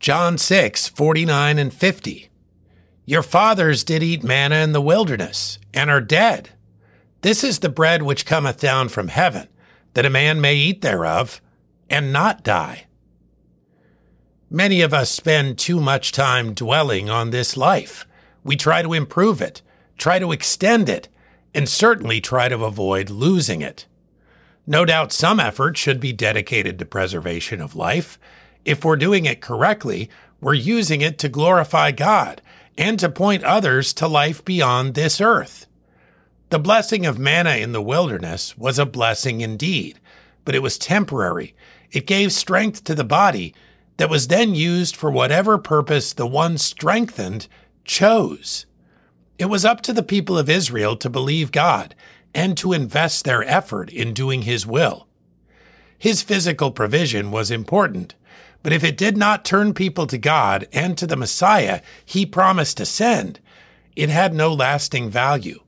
John 6, 49 and 50. Your fathers did eat manna in the wilderness and are dead. This is the bread which cometh down from heaven, that a man may eat thereof and not die. Many of us spend too much time dwelling on this life. We try to improve it, try to extend it, and certainly try to avoid losing it. No doubt some effort should be dedicated to preservation of life. If we're doing it correctly, we're using it to glorify God and to point others to life beyond this earth. The blessing of manna in the wilderness was a blessing indeed, but it was temporary. It gave strength to the body that was then used for whatever purpose the one strengthened chose. It was up to the people of Israel to believe God and to invest their effort in doing His will. His physical provision was important, but if it did not turn people to God and to the Messiah He promised to send, it had no lasting value.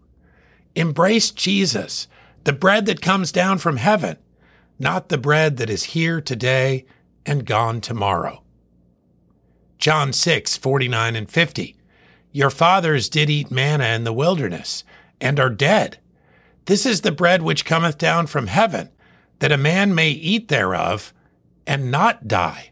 Embrace Jesus, the bread that comes down from heaven, not the bread that is here today and gone tomorrow. John 6, 49 and 50. Your fathers did eat manna in the wilderness and are dead. This is the bread which cometh down from heaven, that a man may eat thereof and not die.